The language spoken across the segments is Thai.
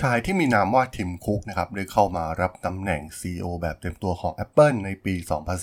ชายที่มีนามว่าทิมคุกนะครับได้เข้ามารับตำแหน่ง CEO แบบเต็มตัวของ Apple ในปี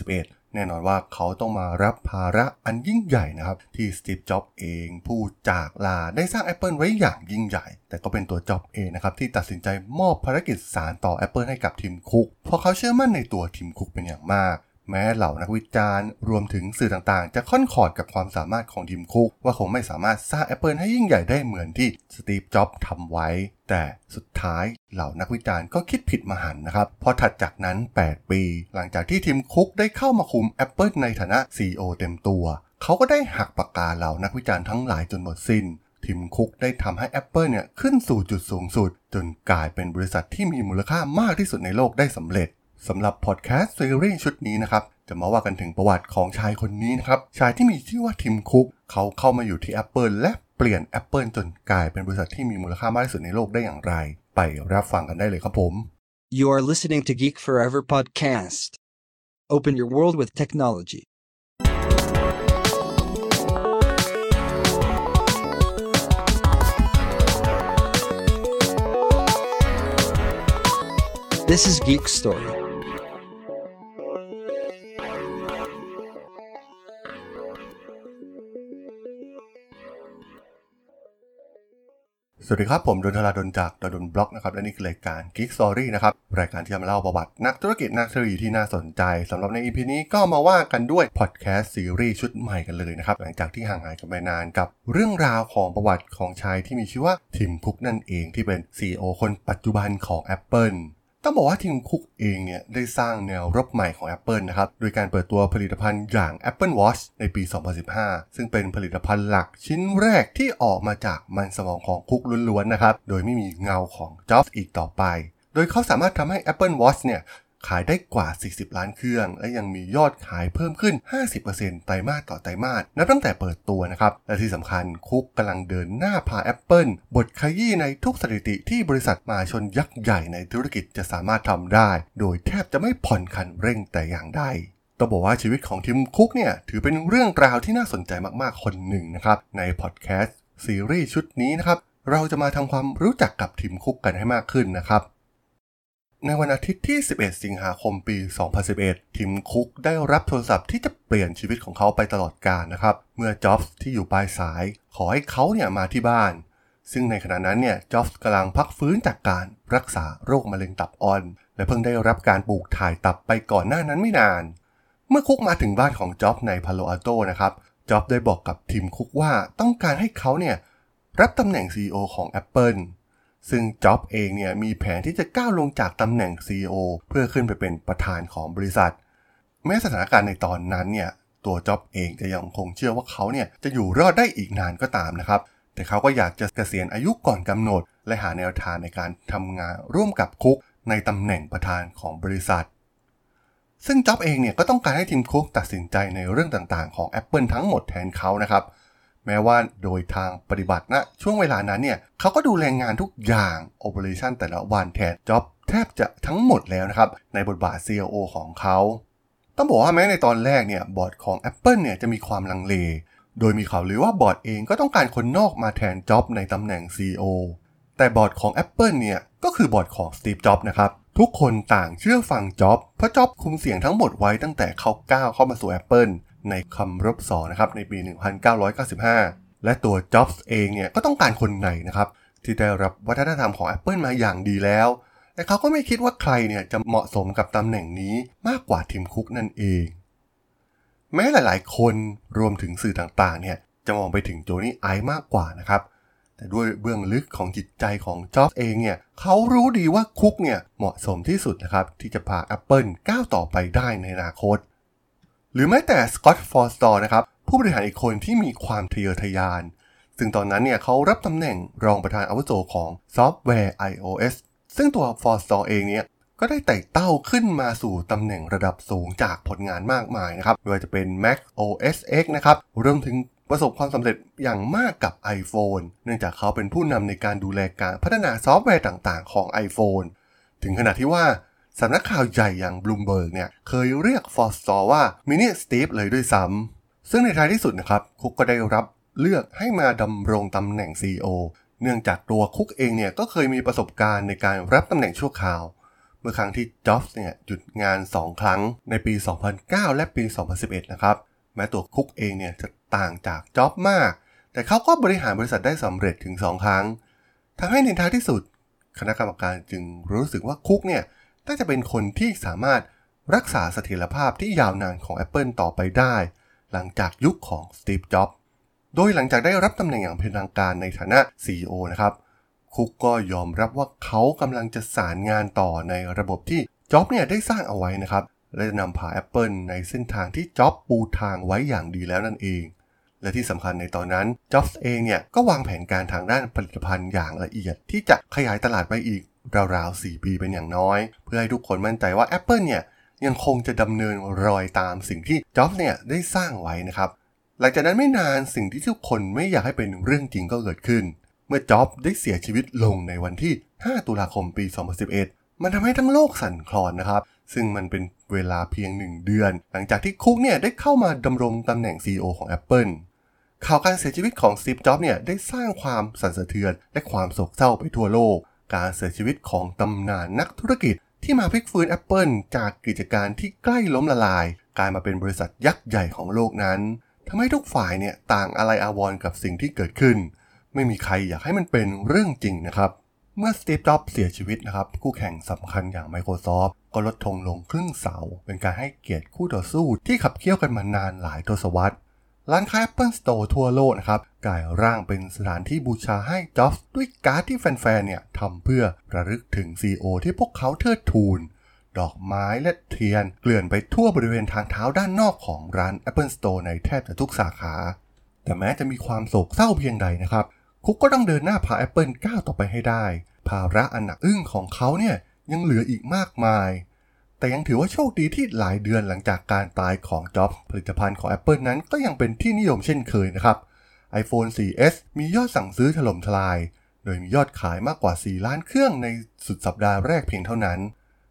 2011 แน่นอนว่าเขาต้องมารับภาระอันยิ่งใหญ่นะครับ ที่สตีฟจ็อบเองผู้จากลาได้สร้าง Apple ไว้อย่างยิ่งใหญ่ แต่ก็เป็นตัวจ็อบเองนะครับ ที่ตัดสินใจมอบภารกิจสารต่อ Apple ให้กับทิมคุกเพราะเขาเชื่อมั่นในตัวทิมคุกเป็นอย่างมาก แม้เหล่านักวิจารณ์รวมถึงสื่อต่างๆ จะค่อนขอดกับความสามารถของทีมคุก ว่าคงไม่สามารถสร้าง Apple ให้ยิ่งใหญ่ได้เหมือนที่สตีฟ จ็อบส์ทำไว้ แต่สุดท้ายเหล่านักวิจารณ์ก็คิดผิดมาหันนะครับพอถัดจากนั้น 8 ปี หลังจากที่ทีมคุกได้เข้ามาคุม Apple ในฐานะ CEO เต็มตัว เขาก็ได้หักปากกาเหล่านักวิจารณ์ทั้งหลายจนหมดสิน้นทีมคุกได้ทำให้ Apple เนี่ยขึ้นสู่จุดสูงสุด จนกลายเป็นบริษัทที่มีมูลค่ามากที่สุดในโลกได้สำเร็จ สำหรับพอดแคสต์ซีรีส์ชุดนี้นะครับจะมาว่ากันถึงประวัติของชายคนนี้นะครับชายที่มีชื่อว่าทิมคุกเขาเข้ามาอยู่ที่ Apple และเปลี่ยน Apple จนกลายเป็นบริษัทที่มีมูลค่ามากที่สุดในโลกได้อย่างไร ไปรับฟังกันได้เลยครับผม You are listening to Geek Forever podcast. Open your world with technology. This is Geek Story. วัสดีครับผมดนทราดนจากดนบล็อกนะครับและนี่คือรายการ Geek Story นะครับรายการที่จะมาเล่าประวัตินักธุรกิจนักเทคโนโลยีที่น่าสนใจสำหรับใน EP นี้ก็มาว่ากันด้วยพอดแคสต์ซีรีส์ชุดใหม่กันเลยนะครับหลังจากที่ห่างหายกันไปนานกับเรื่องราวของประวัติของชายที่มีชื่อว่าทิมคุกนั่นเองที่เป็น CEO คนปัจจุบันของ Apple ต้องบอกว่าทีมคุกเองเนี่ยได้สร้างแนวรบใหม่ของ Apple นะครับ โดยการเปิดตัวผลิตภัณฑ์อย่าง Apple Watch ในปี 2015 ซึ่งเป็นผลิตภัณฑ์หลักชิ้นแรกที่ออกมาจากมันสมองของคุกล้วนๆนะครับ โดยไม่มีเงาของจ็อบส์อีกต่อไป โดยเขาสามารถทำให้ Apple Watch เนี่ย ขายได้กว่า 40 ล้านเครื่อง และยังมียอดขายเพิ่มขึ้น 50%ไตรมาสต่อไตรมาสนับตั้งแต่เปิดตัวนะครับ และที่สำคัญคุกกำลังเดินหน้าพา Apple บทขยี้ในทุกสถิติที่บริษัทมาชนยักษ์ใหญ่ในธุรกิจจะสามารถทำได้ โดยแทบจะไม่ผ่อนคันเร่งแต่อย่างใดต้องบอกว่าชีวิตของทิมคุกเนี่ยถือเป็นเรื่องราวที่น่าสนใจมากๆคนหนึ่งนะครับในพอดแคสต์ซีรีส์ชุดนี้นะครับเราจะมาทำความรู้จักกับทิมคุกกันให้มากขึ้นนะครับ ในวันอาทิตย์ที่ 11 สิงหาคมปี 2011 ทิมคุกได้รับโทรศัพท์ที่จะเปลี่ยนชีวิตของเขาไปตลอดกาลนะครับ เมื่อจ็อบส์ที่อยู่ปลายสาย ขอให้เขาเนี่ยมาที่บ้าน ซึ่งในขณะนั้นเนี่ยจ็อบส์กำลังพักฟื้นจากการรักษาโรคมะเร็งตับอ่อน และเพิ่งได้รับการปลูกถ่ายตับไปก่อนหน้านั้นไม่นาน เมื่อคุกมาถึงบ้านของจ็อบในพาโลอาโตนะครับจ็อบได้บอกกับทิมคุกว่าต้องการให้เขาเนี่ยรับตำแหน่ง CEO ของ Apple ซึ่งจ็อบเองเนี่ยมีแผนที่จะก้าวลงจากตำแหน่ง CEO เพื่อขึ้นไปเป็นประธานของบริษัท แม้สถานการณ์ในตอนนั้นเนี่ยตัวจ็อบเองจะยังคงเชื่อว่าเขาเนี่ยจะอยู่รอดได้อีกนานก็ตามนะครับ แต่เขาก็อยากจะเกษียณอายุก่อนกำหนด และหาแนวทางในการทำงานร่วมกับคุกในตำแหน่งประธานของบริษัท ซึ่งจ็อบเองเนี่ยก็ต้องการให้ทีมคุกตัดสินใจในเรื่องต่างๆ ของ Apple ทั้งหมดแทนเขานะครับ แม้ว่าโดยทางปฏิบัตินะช่วงเวลานั้นเนี่ยเขาก็ดูแลงงานทุกอย่างโอเปอเรชันแต่ละวันแทนจ็อบแทบจะทั้งหมดแล้วนะครับ ในบทบาท COO ของเขาต้องบอกว่าแม้ในตอนแรกเนี่ยบอร์ดของ Apple เนี่ยจะมีความลังเล โดยมีข่าวลือว่าบอร์ดเองก็ต้องการคนนอกมาแทนจ็อบในตำแหน่ง CEO แต่บอร์ดของ Apple เนี่ยก็คือบอร์ดของ Steve Jobs นะครับทุกคนต่างเชื่อฟังจ็อบเพราะจ็อบคุมเสียงทั้งหมดไว้ตั้งแต่เขาก้าวเข้ามาสู่ Apple ในคำรบสอนะครับในปี 1995 และตัว Jobs เองเนี่ยก็ต้องการคนไหนนะครับ ที่ได้รับวัฒนธรรมของ Apple มาอย่างดีแล้ว แต่เขาก็ไม่คิดว่าใครเนี่ยจะเหมาะสมกับตำแหน่งนี้มากกว่า Tim Cook นั่นเอง แม้หลายๆ คนรวมถึงสื่อต่างๆเนี่ยจะมองไปถึงโจนี่ไอมากกว่านะครับแต่ด้วยเบื้องลึกของจิตใจของจ็อบเองเนี่ยเขารู้ดีว่า Cook เนี่ยเหมาะสมที่สุดนะครับที่จะพา Apple ก้าวต่อไปได้ในอนาคต หรือแม้แต่ Scott Forstall นะครับผู้บริหารอีกคนที่มีความทะเยอทะยาน ซึ่งตอนนั้นเนี่ยเขารับตำแหน่งรองประธานอาวุโสของซอฟต์แวร์ iOS ซึ่งตัว Forstall เองเนี่ยก็ได้ไต่เต้าขึ้นมาสู่ตำแหน่งระดับสูงจากผลงานมากมายนะครับไม่ว่าจะเป็น Mac OS X นะครับรวมถึงประสบความสำเร็จอย่างมากกับ iPhone เนื่องจากเขาเป็นผู้นำในการดูแลการพัฒนาซอฟต์แวร์ต่างๆ ของ iPhone ถึงขนาดที่ว่า สำนักข่าวใหญ่อย่างบลูมเบิร์กเนี่ยเคยเรียก Forstall ว่า mini Steve เลยด้วยซ้ำซึ่งในท้ายที่สุดนะครับ Cook ก็ได้รับเลือกให้มาดำรงตำแหน่ง CEO เนื่องจากตัวคุกเองเนี่ยก็เคยมีประสบการณ์ในการรับตำแหน่งชั่วคราว เมื่อครั้งที่จ็อบส์เนี่ยหยุดงาน 2 ครั้งในปี 2009 และปี 2011 นะครับ แม้ตัวคุกเองเนี่ยจะต่างจากจ็อบมาก แต่เขาก็บริหารบริษัทได้สำเร็จถึง 2 ครั้งทำให้ในท้ายที่สุด คณะกรรมการจึงรู้สึกว่าคุกเนี่ย น่าจะเป็นคนที่สามารถรักษาเสถียรภาพที่ยาวนานของ Apple ต่อไปได้ หลังจากยุคของสตีฟจ็อบส์โดยหลังจากได้รับตำแหน่งอย่างเป็นทางการในฐานะ CEO นะครับคุกก็ยอมรับว่าเขากำลังจะสารงานต่อในระบบที่จ็อบเนี่ยได้สร้างเอาไว้นะครับ และจะนำพา Apple ในเส้นทางที่จ็อบปูทางไว้อย่างดีแล้วนั่นเอง และที่สำคัญในตอนนั้นจ็อบส์เองเนี่ยก็วางแผนการทางด้านผลิตภัณฑ์อย่างละเอียด ที่จะขยายตลาดไปอีก ราวๆ 4 ปีเป็นอย่างน้อย เพื่อให้ทุกคนมั่นใจว่า Apple เนี่ยยังคงจะดำเนินรอยตามสิ่งที่จ็อบส์เนี่ยได้สร้างไว้นะครับ หลังจากนั้นไม่นานสิ่งที่ทุกคนไม่อยากให้เป็นเรื่องจริงก็เกิดขึ้น เมื่อจ็อบส์ได้เสียชีวิตลงในวันที่ 5 ตุลาคมปี 2011 มันทำให้ทั้งโลกสั่นคลอนนะครับ ซึ่งมันเป็นเวลาเพียงหนึ่งเดือน หลังจากที่คุกเนี่ยได้เข้ามาดำรงตำแหน่ง CEO ของ Apple ข่าวการเสียชีวิตของสตีฟจ็อบส์เนี่ยได้สร้างความสั่นสะเทือนและความโศกเศร้าไปทั่วโลก การเสียชีวิตของตำนานนักธุรกิจที่มาพลิกฟื้น Apple จากกิจการที่ใกล้ล้มละลาย กลายมาเป็นบริษัทยักษ์ใหญ่ของโลกนั้นทำให้ทุกฝ่ายเนี่ยต่างอะไรอาวรณ์กับสิ่งที่เกิดขึ้น ไม่มีใครอยากให้มันเป็นเรื่องจริงนะครับเมื่อสตีฟจ็อบส์เสียชีวิตนะครับ คู่แข่งสำคัญอย่าง Microsoft ก็ลดธงลงครึ่งเสา เป็นการให้เกียรติคู่ต่อสู้ที่ขับเคี่ยวกันมานานหลายทศวรรษ ร้านค้า Apple Store ทั่วโลกนะครับกลายร่างเป็นสถานที่บูชาให้จ็อบส์ด้วยการ์ดที่แฟนๆเนี่ยทำเพื่อระลึกถึง CEO ที่พวกเขาเทิดทูน ดอกไม้และเทียน เกลื่อนไปทั่วบริเวณทางเท้าด้านนอกของร้าน Apple Store ในแทบจะทุกสาขา แต่แม้จะมีความโศกเศร้าเพียงใดนะครับ คุกก็ต้องเดินหน้าพา Apple ก้าวต่อไปให้ได้ ภาระอันหนักอึ้งของเขาเนี่ยยังเหลืออีกมากมาย แต่ยังถือว่าโชคดีที่หลายเดือนหลังจากการตายของจ็อบผลิตภัณฑ์ของ Apple นั้นก็ยังเป็นที่นิยมเช่นเคยนะครับ iPhone 4S มียอดสั่งซื้อถล่มทลาย โดยมียอดขายมากกว่า 4 ล้านเครื่องในสุดสัปดาห์แรกเพียงเท่านั้น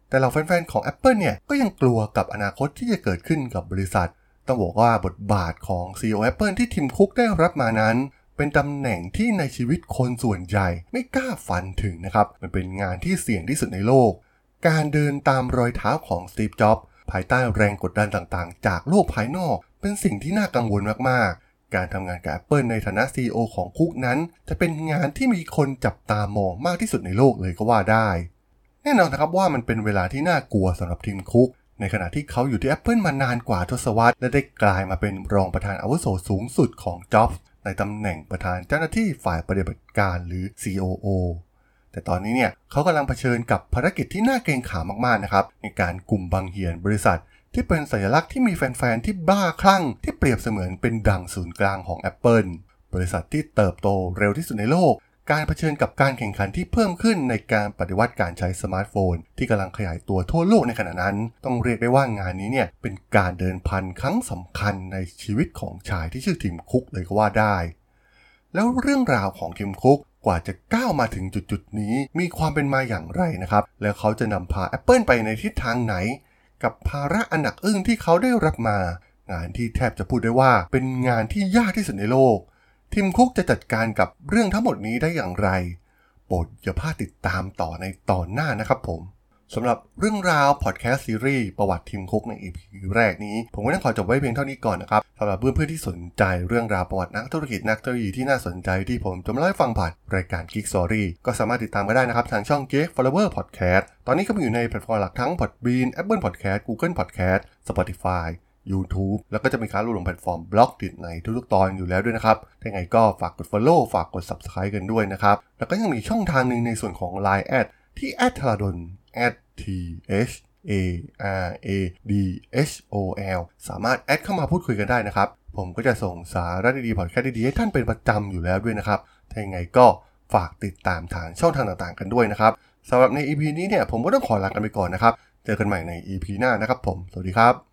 แต่เหล่าแฟนๆ ของ Apple เนี่ยก็ยังกลัวกับอนาคตที่จะเกิดขึ้นกับบริษัท ต้องบอกว่าบทบาทของ CEO Apple ที่ทิมคุกได้รับมานั้น เป็นตำแหน่งที่ในชีวิตคนส่วนใหญ่ไม่กล้าฝันถึงนะครับ มันเป็นงานที่เสี่ยงที่สุดในโลก การเดินตามรอยเท้าของสตีฟ จ็อบส์ภายใต้แรงกดดันต่างๆ จากโลกภายนอก เป็นสิ่งที่น่ากังวลมากๆ การทำงานกับ Apple ในฐานะ CEO ของคุกนั้น จะเป็นงานที่มีคนจับตามองมากที่สุดในโลกเลยก็ว่าได้ แน่นอนนะครับว่ามันเป็นเวลาที่น่ากลัวสำหรับทีมคุก ในขณะที่เขาอยู่ที่ Apple มานานกว่าทศวรรษ และได้กลายมาเป็นรองประธานอาวุโสสูงสุดของจ็อบส์ในตำแหน่งประธานเจ้าหน้าที่ฝ่ายปฏิบัติการหรือ COO แต่ตอนนี้เนี่ยเขากำลังเผชิญกับภารกิจที่น่าเกรงขามมากๆนะครับในการกลุ่มบังเหียนบริษัท ที่เป็นสัญลักษณ์ที่มีแฟนๆที่บ้าคลั่ง ที่เปรียบเสมือนเป็นดังศูนย์กลางของ Apple บริษัทที่เติบโตเร็วที่สุดในโลก การเผชิญกับการแข่งขันที่เพิ่มขึ้นในการปฏิวัติการใช้สมาร์ทโฟน ที่กำลังขยายตัวทั่วโลกในขณะนั้น ต้องเรียกได้ว่างานนี้เนี่ยเป็นการเดินพันครั้งสำคัญในชีวิตของชายที่ชื่อทิมคุกเลยก็ว่าได้ แล้วเรื่องราวของทิมคุก กว่าจะก้าวมาถึงจุดๆนี้ มีความเป็นมาอย่างไรนะครับ แล้วเขาจะนำพา Apple ไปในทิศทางไหน กับภาระอันหนักอึ้งที่เขาได้รับมา งานที่แทบจะพูดได้ว่า เป็นงานที่ยากที่สุดในโลก Tim Cook จะจัดการกับเรื่องทั้งหมดนี้ได้อย่างไร โปรดอย่าพลาดติดตามต่อในตอนหน้านะครับผม สำหรับเรื่องราวพอดแคสต์ซีรีส์ประวัติ Tim Cook ใน EP แรกนี้ ผมก็ต้องขอจบไว้เพียงเท่านี้ก่อนนะครับสำหรับเพื่อนๆที่สนใจเรื่องราวประวัตินักธุรกิจนักเทคโนโลยีที่น่าสนใจที่ผมจะมาเล่าให้ฟังผ่านรายการ Geek Story ก็สามารถติดตามก็ได้นะครับ ทางช่อง Geek Forever Podcast ตอนนี้ก็มีอยู่ในแพลตฟอร์มหลักทั้ง Podbean Apple Podcast Google Podcast Spotify YouTube แล้วก็จะมีการรวบรวมแพลตฟอร์ม Blockdit ในทุกๆตอนอยู่แล้วด้วยนะครับถ้าไงก็ฝากกด Follow ฝากกด Subscribe กันด้วยนะครับ แล้วก็ยังมีช่องทางหนึ่งในส่วนของ Line add ที่ t h a d o n T H A R A D H O L สามารถ add เข้ามาพูดคุยกันได้นะครับ ผมก็จะส่งสาระดีๆพอดแคสต์ดีๆให้ท่านเป็นประจำอยู่แล้วด้วยนะครับ ถ้าอย่างไงก็ฝากติดตามทางช่องทางต่างๆกันด้วยนะครับสำหรับใน EP นี้เนี่ยผมก็ต้องขอลากันไปก่อนนะครับ เจอกันใหม่ใน EP หน้านะครับผม สวัสดีครับ